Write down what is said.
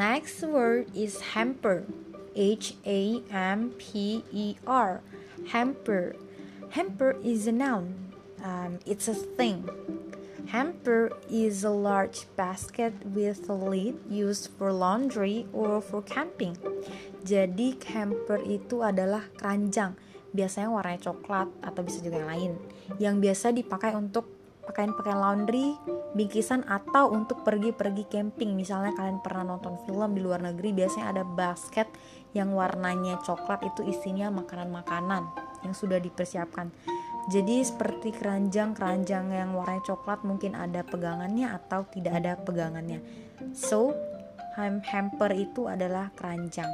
Next word is hamper. H A M P E R. Hamper. Hamper is a noun. Um, it's a thing. Hamper is a large basket with a lid used for laundry or for camping. Jadi hamper itu adalah keranjang, biasanya warnanya coklat atau bisa juga yang lain, yang biasa dipakai untuk pakaian-pakaian laundry, bingkisan atau untuk pergi-pergi camping. Misalnya kalian pernah nonton film di luar negeri, biasanya ada basket yang warnanya coklat itu isinya makanan-makanan yang sudah dipersiapkan. Jadi seperti keranjang-keranjang yang warna coklat mungkin ada pegangannya atau tidak ada pegangannya. So, hamper itu adalah keranjang.